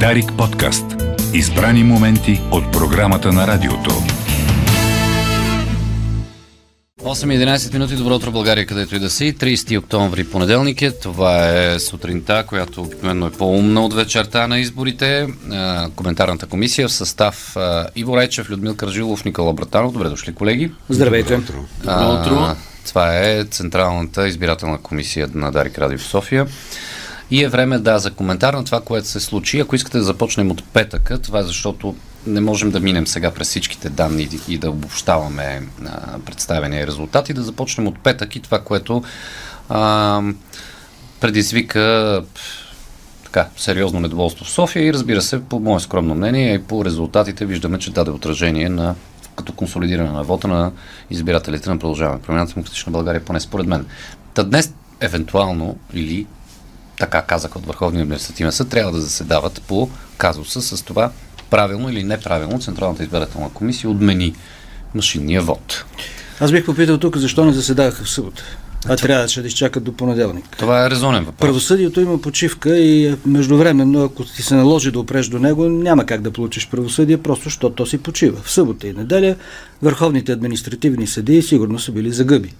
Дарик подкаст. Избрани моменти от програмата на радиото. 8.11 минути, добро утро България, където и да си. 30 октомври понеделник е. Това е сутринта, която обикновено е по-умна от вечерта на изборите. Коментарната комисия в състав Иво Речев, Людмил Каржилов, Никола Братанов. Добре дошли, колеги. Здравейте. Добро утро. Това е Централната избирателна комисия на Дарик Радио в София. И е време да за коментар на това, което се случи. Ако искате да започнем от петъка, това е защото не можем да минем сега през всичките данни и да обобщаваме а, представения резултати, да започнем от петък и това, което а, предизвика така, сериозно недоволство в София и разбира се, по мое скромно мнение и по резултатите виждаме, че даде отражение на като консолидиране на вота на избирателите на продължаване. Промената Демократична България, поне според мен. Та днес, евентуално, или така казаха от Върховния административен съд, трябва да заседават по казуса с това правилно или неправилно Централната избирателна комисия отмени машинния вод. Аз бих попитал тук защо не заседаваха в събота. А трябваше да изчакат до понеделник. Това е резонен въпрос. Правосъдието има почивка и междувременно, ако ти се наложи да опреш до него, няма как да получиш правосъдие, просто защото то си почива. В събота и неделя върховните административни съдии сигурно са били загъби.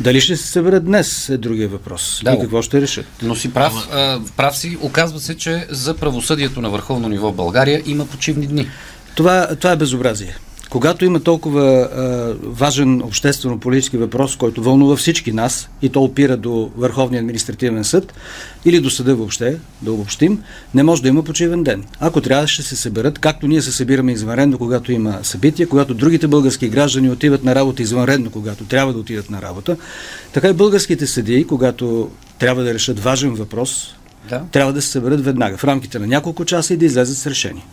Дали ще се съберат днес е другия въпрос. Да, и какво ще решат. Но си прав, а, прав си. Оказва се, че за правосъдието на върховно ниво в България има почивни дни. Това, това е безобразие. Когато има толкова а, важен обществено-политически въпрос, който вълнува всички нас и то опира до Върховния административен съд или до съда въобще, да обобщим, не може да има почивен ден. Ако трябва, ще се съберат, както ние се събираме извънредно, когато има събития, когато другите български граждани отиват на работа извънредно, когато трябва да отидат на работа, така и българските съдии, когато трябва да решат важен въпрос, да. трябва да се съберат веднага, в рамките на няколко часа и да излезат с решение.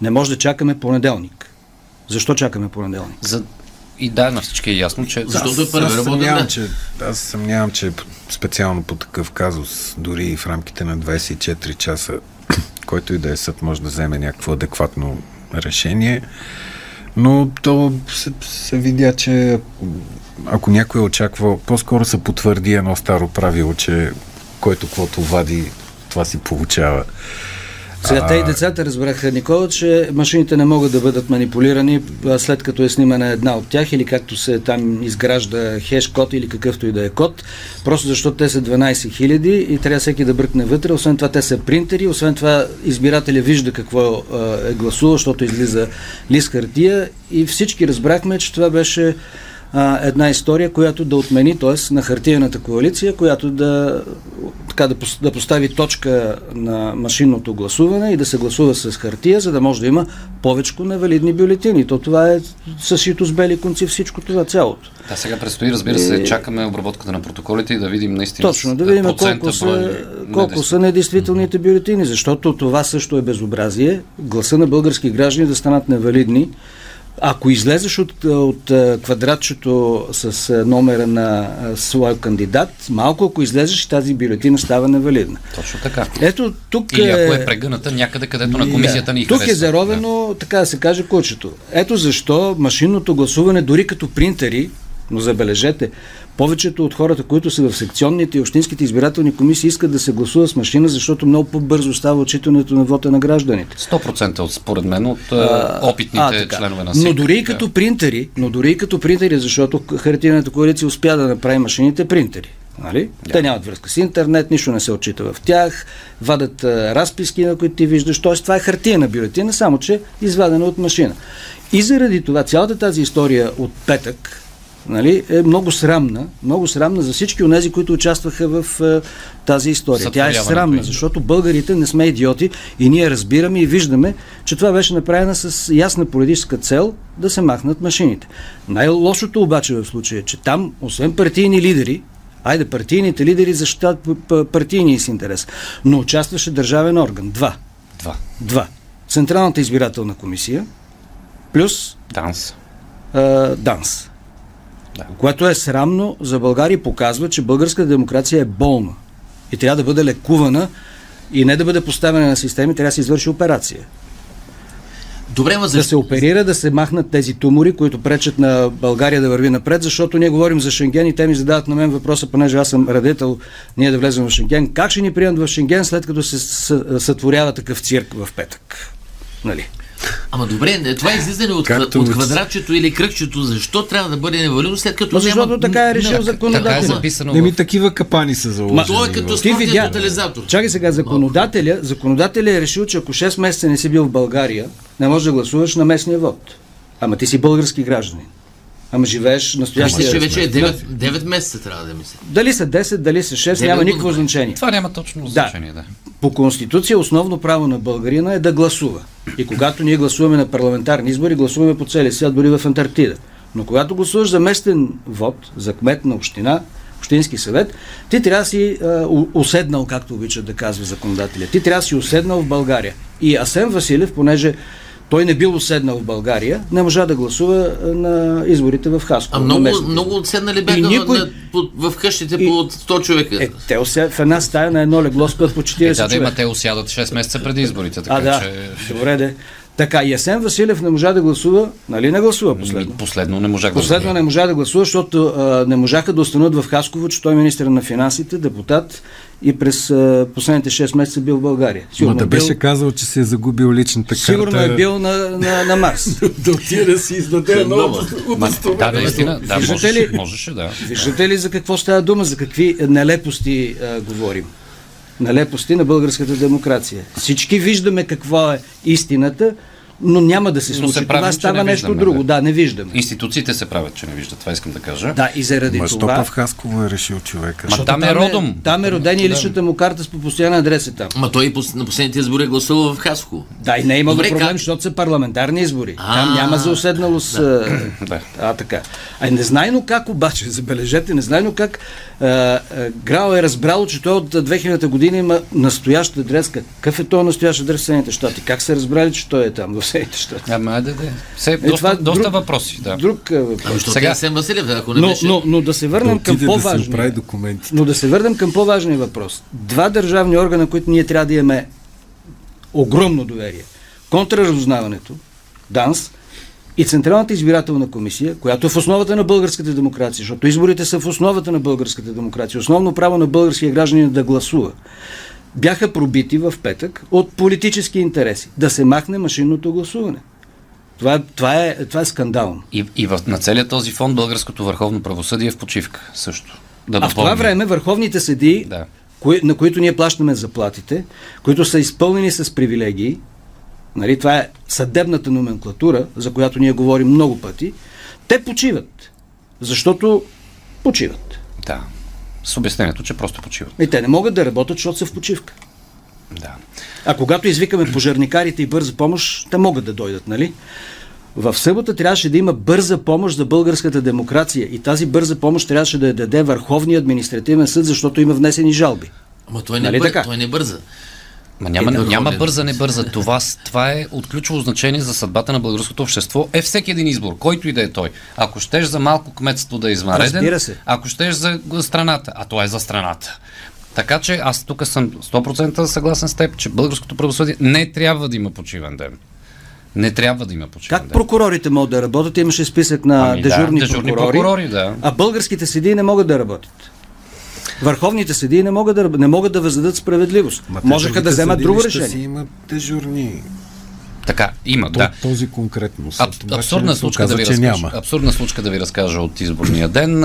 Не може да чакаме понеделник. Защо чакаме понеделник? За... И да, на всички е ясно, че... Защото е първи работен че, Аз съмнявам, че специално по такъв казус, дори и в рамките на 24 часа, който и да е съд, може да вземе някакво адекватно решение. Но то се, се видя, че ако някой е очаква, по-скоро се потвърди едно старо правило, че който каквото вади, това си получава. Сега те и децата разбраха, Никола, че машините не могат да бъдат манипулирани след като е снимана една от тях или както се там изгражда хеш код или какъвто и да е код, просто защото те са 12 000 и трябва всеки да бръкне вътре. Освен това те са принтери, освен това избирателя вижда какво е гласувал, защото излиза лист хартия и всички разбрахме, че това беше а, една история, която да отмени, т.е. на хартияната коалиция, която да, така, да, да постави точка на машинното гласуване и да се гласува с хартия, за да може да има повече невалидни бюлетини. То това е съсито с бели конци всичко това цялото. Да, сега предстои, разбира се, и... чакаме обработката на протоколите и да видим наистина Точно, да видим колко са, колко са недействителните бюлетини, защото това също е безобразие. Гласа на български граждани да станат невалидни ако излезеш от, от квадратчето с номера на своя кандидат, малко ако излезеш, тази бюлетина става невалидна. Точно така. Ето тук Или ако е прегъната някъде, където на комисията ни Тук харесва. е заровено, да. така да се каже, кучето. Ето защо машинното гласуване, дори като принтери, но забележете, повечето от хората, които са в секционните и общинските избирателни комисии, искат да се гласува с машина, защото много по-бързо става отчитането на вота на гражданите. 100% от, според мен от а, опитните а, членове на СИК. Но дори и като принтери, но дори и като принтери, защото хартийната коалиция успя да направи машините принтери. Нали? Yeah. Те нямат връзка с интернет, нищо не се отчита в тях, вадат а, разписки, на които ти виждаш. Т.е. това е хартия на бюлетина, само че извадена от машина. И заради това цялата тази история от петък, нали, е много срамна, много срамна за всички от тези, които участваха в е, тази история. Тя е срамна, защото българите не сме идиоти и ние разбираме и виждаме, че това беше направено с ясна политическа цел да се махнат машините. Най-лошото обаче в случая е, че там, освен партийни лидери, Айде, партийните лидери защитават партийния си интерес. Но участваше държавен орган. Два. Два. Два. Централната избирателна комисия плюс ДАНС. А, ДАНС. Да. Което е срамно за България и показва, че българската демокрация е болна и трябва да бъде лекувана и не да бъде поставена на системи, трябва да се извърши операция. Добре, ма да защо? се оперира, да се махнат тези тумори, които пречат на България да върви напред, защото ние говорим за Шенген и те ми задават на мен въпроса, понеже аз съм радетел ние да влезем в Шенген. Как ще ни приемат в Шенген, след като се сътворява такъв цирк в петък? Нали? Ама добре, не, това е излизане от, Както от квадратчето или кръгчето. Защо трябва да бъде невалидно, след като Но защото няма... така е решил няма- законодателят. Така е записано Не ми такива капани са заложени. То е като Ти видя... тотализатор. Чакай сега, законодателя, законодателя е решил, че ако 6 месеца не си бил в България, не можеш да гласуваш на местния вод. Ама ти си български гражданин. Ама живееш Мисля, настоящия... че вече е 9, 9 месеца трябва да мисля. Дали са 10, дали са 6, Девет няма години. никакво значение. Това няма точно значение, да. По Конституция основно право на българина е да гласува. И когато ние гласуваме на парламентарни избори, гласуваме по целия свят, дори в Антарктида. Но когато гласуваш за местен вод, за кмет на община, общински съвет, ти трябва да си а, у- уседнал, както обичат да казва законодателя. Ти трябва да си уседнал в България. И Асен Василев, понеже той не бил уседнал в България, не можа да гласува а, на изборите в Хасково. А много, много отседнали бяха никой- на, в къщите И- по 100 човека. Е, те усе- в една стая на едно легло спят по 40 Е, да, да, човека. има, те осядат 6 месеца преди изборите, така А, да. че... Добре, де. Така, и Асен Василев не можа да гласува, нали не гласува последно? Последно не можах да Последно разбера. не можа да гласува, защото а, не можаха да установят в Хасково, че той е министър на финансите, депутат и през а, последните 6 месеца бил в България. Ма Сигурно, да е бил, беше казал, че се е загубил личната сигурно карта. е бил на, на, на Марс. да отиде да си издаде едно Ма, да, наистина, да, Виждате можеше, ли? можеше, да. Виждате ли за какво става дума, за какви нелепости а, говорим? Нелепости на българската демокрация. Всички виждаме какво е истината, но няма да се случи. се правим, Това става не нещо виждаме, друго. да. Да, не виждаме. Институциите се правят, че не виждат, това искам да кажа. Да, и заради Ма това... в Хасково е решил човека? Ма там е родом. Там е роден и личната му карта с по постоянен адрес е там. Ама той на последните избори е гласувал в Хасково. Да, и не е имало Добре, проблем, как? защото са парламентарни избори. А, Там няма за уседналост. а, Да. А, така. А незнайно как обаче, забележете, незнайно как а, а, Грал е разбрал, че той от 2000 година има настоящ адрес. Какъв е този настоящ адрес в Съединените щати? Как са разбрали, че той е там в Съединените щати? Ама, айде, да. Все, Е, доста, това е доста друг- въпроси, да. Друг а, въпрос. Ами, защото Сега- е Сен Василев, ако не Но, беше... но, но да се Да върнем към да си по-важния. документите. Но да се върнем към по-важния въпрос. Два държавни органа, които ние трябва да имаме огромно доверие. Контраразузнаването, ДАНС и Централната избирателна комисия, която е в основата на българската демокрация, защото изборите са в основата на българската демокрация, основно право на българския гражданин да гласува, бяха пробити в петък от политически интереси. Да се махне машинното гласуване. Това е, това е, това е скандално. И, и в, на целият този фон българското върховно правосъдие е в почивка също. Да А в това време върховните съдии, Да. кои, на които ние плащаме заплатите, които са изпълнени с привилегии, нали, това е съдебната номенклатура, за която ние говорим много пъти, те почиват. Защото почиват. Да. С обяснението, че просто почиват. И те не могат да работят, защото са в почивка. Да. А когато извикаме пожарникарите и бърза помощ, те могат да дойдат, нали? В събота трябваше да има бърза помощ за българската демокрация и тази бърза помощ трябваше да я даде Върховния административен съд, защото има внесени жалби. Ама той не, Нали бър... така? той не бърза. Ма няма, Е, няма бърза, не бърза. Това, това е от ключово значение за съдбата на българското общество. Е всеки един избор, който и да е той. Ако щеш за малко кметство да е се. ако щеш за страната, а то е за страната. Така че аз тук съм 100% съгласен с теб, че българското правосъдие не трябва да има почивен ден. Не трябва да има почивен Как ден. прокурорите могат да работят? Имаше списък на Ами да, дежурни, дежурни прокурори, прокурори, да. а българските съдии не могат да работят. Върховните съдии не могат да, не могат да въздадат справедливост. Ма Можеха да вземат друго решение. Си имат дежурни. Така, има, То, да. Този конкретно. съд. Аб, абсурдна случка, да ви разкажа, няма. абсурдна случка да ви разкажа от изборния ден.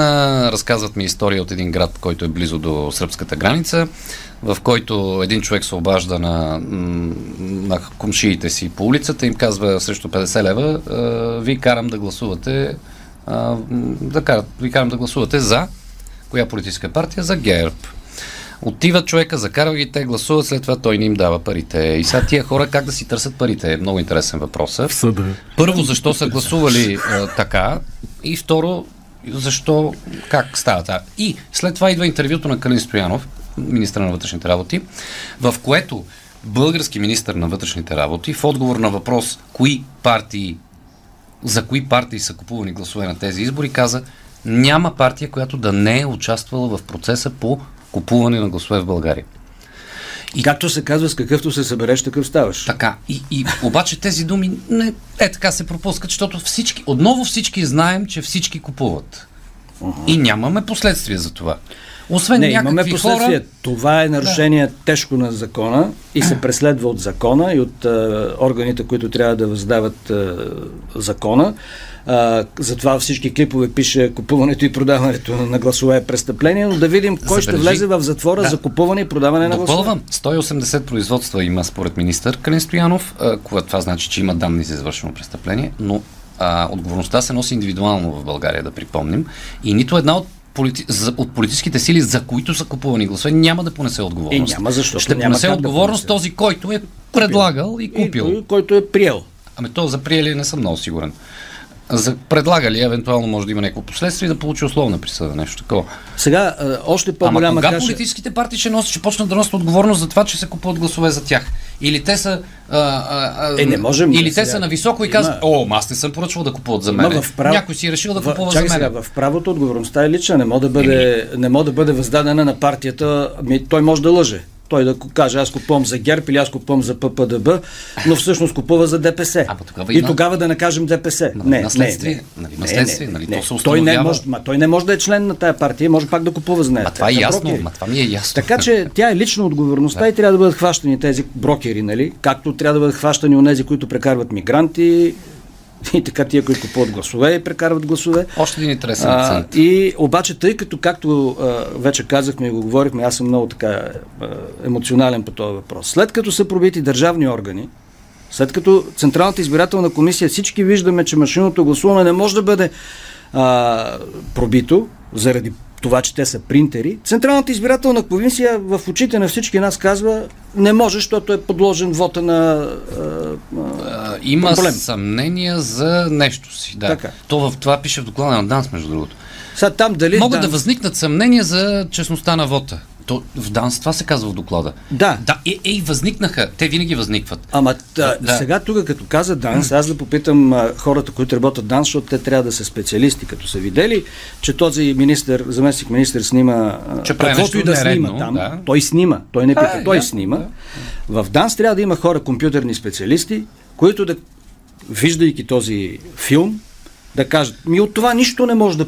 Разказват ми история от един град, който е близо до сръбската граница, в който един човек се обажда на, на комшиите си по улицата и им казва срещу 50 лева, ви карам да гласувате да карат, ви карам да гласувате за коя политическа партия? За ГЕРБ. Отива човека, закарва ги, те гласуват, след това той не им дава парите. И сега тия хора как да си търсят парите? Е много интересен въпрос. Съда. Първо, защо са гласували а, така и второ, защо, как става това. И след това идва интервюто на Калин Стоянов, министър на вътрешните работи, в което български министър на вътрешните работи в отговор на въпрос кои партии, за кои партии са купувани гласове на тези избори, каза няма партия, която да не е участвала в процеса по купуване на гласове в България. И както се казва, с какъвто се събереш, такъв ставаш. Така. И, и обаче тези думи не, е така се пропускат, защото всички, отново всички знаем, че всички купуват. И нямаме последствия за това. Освен Не, някакви имаме последствия. хора... Това е нарушение тежко на закона и се преследва от закона и от а, органите, които трябва да въздават а, закона. А, затова всички клипове пише купуването и продаването на гласове е престъпление, но да видим кой ще Забележи. влезе в затвора Да. за купуване и продаване на гласове. Допълвам, 180 производства има според министър Калин Стоянов, а, когато това значи, че има данни за извършено престъпление, но а, отговорността се носи индивидуално в България, да припомним. И нито една от полити... за, от политическите сили, за които са купувани гласове, няма да понесе отговорност. Е, няма, защото Ще няма понесе как да отговорност понесе. този, който е предлагал и купил. И, който е приел. Ами то за приели не съм много сигурен. За предлагали, евентуално може да има някакво последствие и да получи условна присъда, нещо такова. Сега, а, още Ама по-голяма кога каша... политическите партии ще, носят, ще почнат да носят отговорност за това, че се купуват гласове за тях? Или те са. А, а, а, Е, не можем, Или сега. те са на високо и казват, о, аз не съм поръчвал да купуват за мен. В прав- Някой си е решил да в- купува чакай за мен. Сега, в правото отговорността е лична. Не може да бъде, не може да бъде въздадена на партията. Ами, той може да лъже. Той да каже, аз купувам за ГЕРБ или аз купувам за ППДБ, но всъщност купува за ДПС. Ама тогава и има- тогава да накажем ДПС. Ма, не, наследствие, не, не. нали, наследствие, нали, то се той, не установява. може, ма, той не може да е член на тая партия, може пак да купува за нея. Ма това е ясно, брокери. ма това ми е ясно. Така че тя е лична отговорността и трябва да бъдат хващани тези брокери, нали? Както трябва да бъдат хващани от тези, които прекарват мигранти и така тия, които купуват гласове и прекарват гласове. Още един интересен А, акцент. и обаче, тъй като, както а, вече казахме и го говорихме, аз съм много така а, емоционален по този въпрос. След като са пробити държавни органи, след като Централната избирателна комисия всички виждаме, че машинното гласуване не може да бъде а, пробито заради това, че те са принтери, Централната избирателна комисия в очите на всички нас казва не може, защото е подложен вота на а, има проблем. съмнения за нещо си. Да. Така. То в това пише в доклада на ДАНС, между другото. сега там дали... Могат да възникнат съмнения за честността на вота. То, в ДАНС това се казва в доклада. Да. Да, е, ей, възникнаха. Те винаги възникват. Ама да, Да. сега тук, като каза Данс, аз да попитам а, хората, които работят Данс, защото те трябва да са специалисти, като са видели, че този министр, заместник министр снима Че каквото и да нередно, снима там. да. Той снима, той не пита, А, той да, снима. В Данс трябва да има хора, компютърни специалисти, които да, виждайки този филм, да кажат, ми от това нищо не може да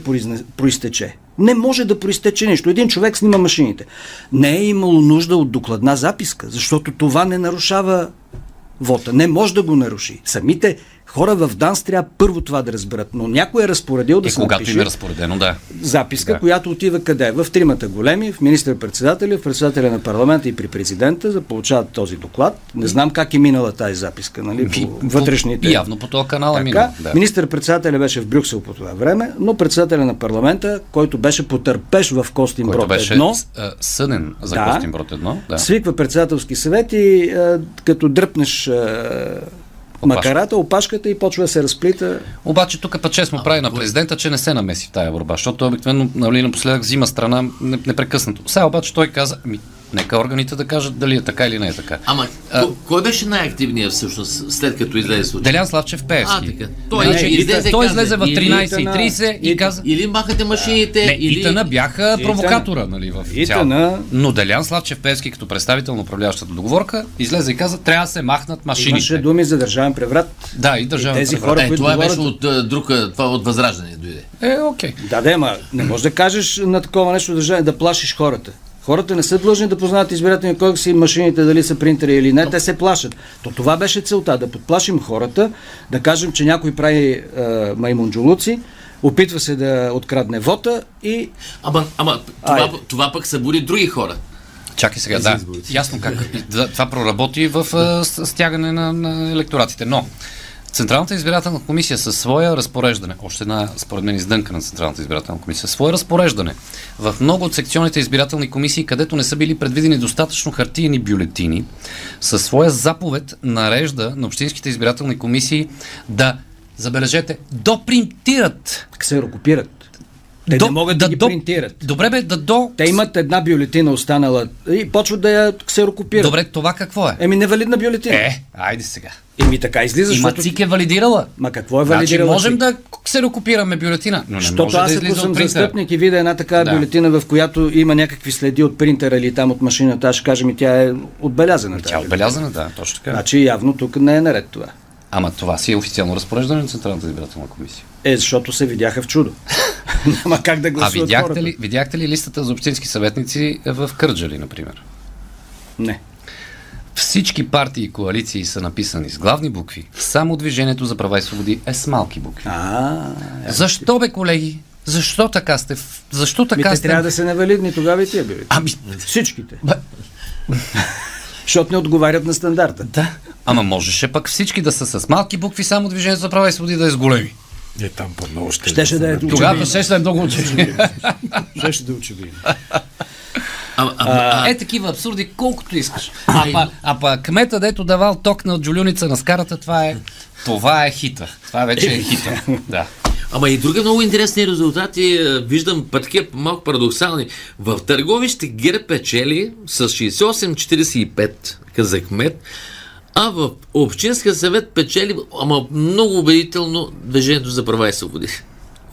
проистече. Не може да проистече нищо. Един човек снима машините. Не е имало нужда от докладна записка, защото това не нарушава вота. Не може да го наруши. Самите хора в ДАНС трябва първо това да разберат. Но някой е разпоредил да И се когато напише им е разпоредено, да. записка, Да. която отива къде? В тримата големи, в министър-председателя, в председателя на парламента и при президента, за да получават този доклад. Не знам как е минала тази записка, нали, по вътрешните. по- явно по този канал е така, минал, да. Министър-председателя беше в Брюксел по това време, но председателя на парламента, който беше потърпеш в Костин Който Брод беше едно, съден за Да. Костин Брод едно. Да. свиква председателски съвет и а, като дръпнеш а, макарата, опашката и почва да се разплита. Обаче тук път чест му прави на президента, че не се намеси в тая борба, защото обикновено нали, напоследък взима страна не- непрекъснато. Сега обаче той каза, ами, нека органите да кажат дали е така или не е така. Ама, А- ко- кой беше най-активният всъщност, след като излезе случай? Делян Славчев Пеевски. А, така. Той Значи, не, излезе и той каза, излезе в или- 13.30 и каза... Или махате машините, Не, или... Итана бяха провокатора, нали, в Итана-. Но Делян Славчев Певски, като представител на управляващата договорка, излезе и каза, трябва да се махнат машините. Имаше думи за държавен преврат. Да, и държавен И тези преврат. хора, Е, това говорят... беше от друг, това от Възраждане дойде. Е, окей. Да, да, ама не можеш да кажеш на такова нещо да плашиш хората. Хората не са длъжни да познават избирателния кодекс и машините дали са принтери или не, те се плашат. То това беше целта, да подплашим хората, да кажем, че някой прави е, маймунджулуци, опитва се да открадне вота и Ама, ама това, Айде. това пък събуди други хора. Чакай сега, да. Ясно как. Това проработи в а, с- стягане на, на електоратите. Но Централната избирателна комисия със своя разпореждане, още една, според мен, издънка на Централната избирателна комисия, свое разпореждане в много от секционните избирателни комисии, където не са били предвидени достатъчно хартиени бюлетини, със своя заповед нарежда на общинските избирателни комисии да, забележете, допринтират ксерокопират. Те До- не могат да, ги до- принтират. Добре бе, да до... Те имат една бюлетина останала и почват да я ксерокопират. Добре, това какво е? Еми, невалидна бюлетина. Е, айде сега. Еми, така излиза, Има защото... ЦИК е валидирала. Ма какво е Значи валидирала можем ЦИК? да ксерокопираме бюлетина, но не Защото може аз да съм застъпник и видя една такава Да. бюлетина, в която има някакви следи от принтера или там от машината, аз ще кажа ми тя е отбелязана. Тя е отбелязана, да, точно така. Значи явно тук не е наред това. Ама това си е официално разпореждане на Централната избирателна комисия. Е, защото се видяха в чудо. Няма как да А гласуват видяхте хората. ли, видяхте ли листата за общински съветници в Кърджали, например? Не. Всички партии и коалиции са написани с главни букви. Само Движението за права и свободи е с малки букви. А, Защо бе, колеги? Защо така сте? Защо ми така те сте? трябва да са невалидни тогава и тия били. Ами, Всичките. Защото не отговарят на стандарта. да. Ама можеше пък всички да са с малки букви, само Движението за права и свободи да е с големи. Е, там по-много ще. Щеше да е Тогава ще ще е много очевидно. Щеше да е очевидно. А, а, а, Е, такива абсурди, колкото искаш. А па, а па кмета, дето давал ток на Джулюница на скарата, това е, това е хита. Това вече е хита. Да. Ама и други много интересни резултати е, виждам път такива малко парадоксални. В Търговище ГЕРБ печели с 68-45 за кмет, а в Общинския съвет печели, ама много убедително Движението за права и свободи.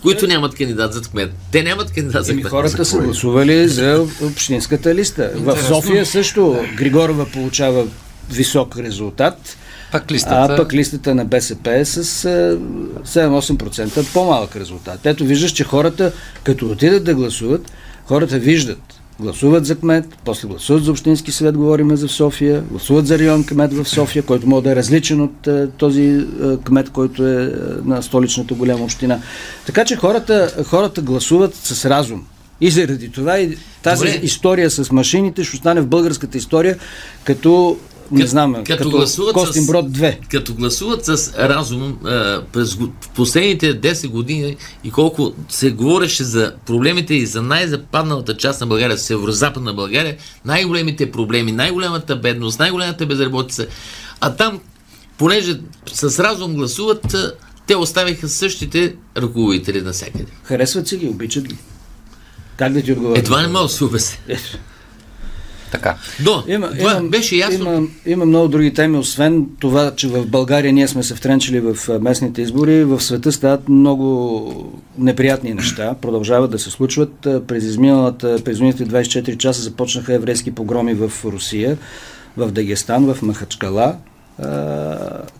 Които нямат кандидат за кмет. Те нямат кандидат за кмет. хората са гласували за общинската листа. В София също Григорова получава висок резултат, Пак листата. а пък листата на БСП е с а, 7-8% по-малък резултат. Ето виждаш, че хората, като отидат да гласуват, хората виждат, гласуват за кмет, после гласуват за общински съвет, говорим за в София, гласуват за район кмет в София, който може да е различен от а, този а, кмет, който е а, на столичната голяма община. Така че хората, хората гласуват с разум. И заради това и тази Добре. история с машините ще остане в българската история като, не знам, като като, гласуват Костин с- Брод 2. като гласуват с разум а, през го- в последните 10 години и колко се говореше за проблемите и за най-западналата част на България, северо-западна България, най-големите проблеми, най-голямата бедност, най-голямата безработица. А там, понеже с разум гласуват, а, те оставиха същите ръководители навсякъде. Харесват си ги, обичат ги. Как да ти отговоря? Е, това не мога да се обясня. Така. Но, Има, това има, беше ясно. Има, има много други теми, освен това, че в България ние сме се втренчили в местните избори. В света стават много неприятни неща. Продължават да се случват. През изминалата, през изминалите 24 часа започнаха еврейски погроми в Русия, в Дагестан, в Махачкала,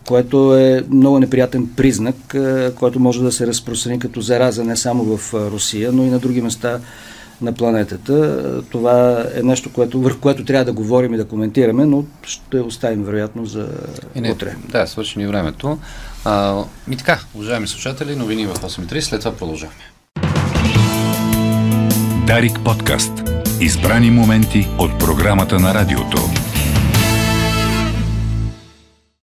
което е много неприятен признак, който може да се разпространи като зараза не само в Русия, но и на други места на планетата. Това е нещо, което, върху което трябва да говорим и да коментираме, но ще оставим вероятно за И не, утре. Да, свърши ни времето. А, и така, уважаеми слушатели, новини в 8.30, след това продължаваме. Дарик подкаст. Избрани моменти от програмата на радиото.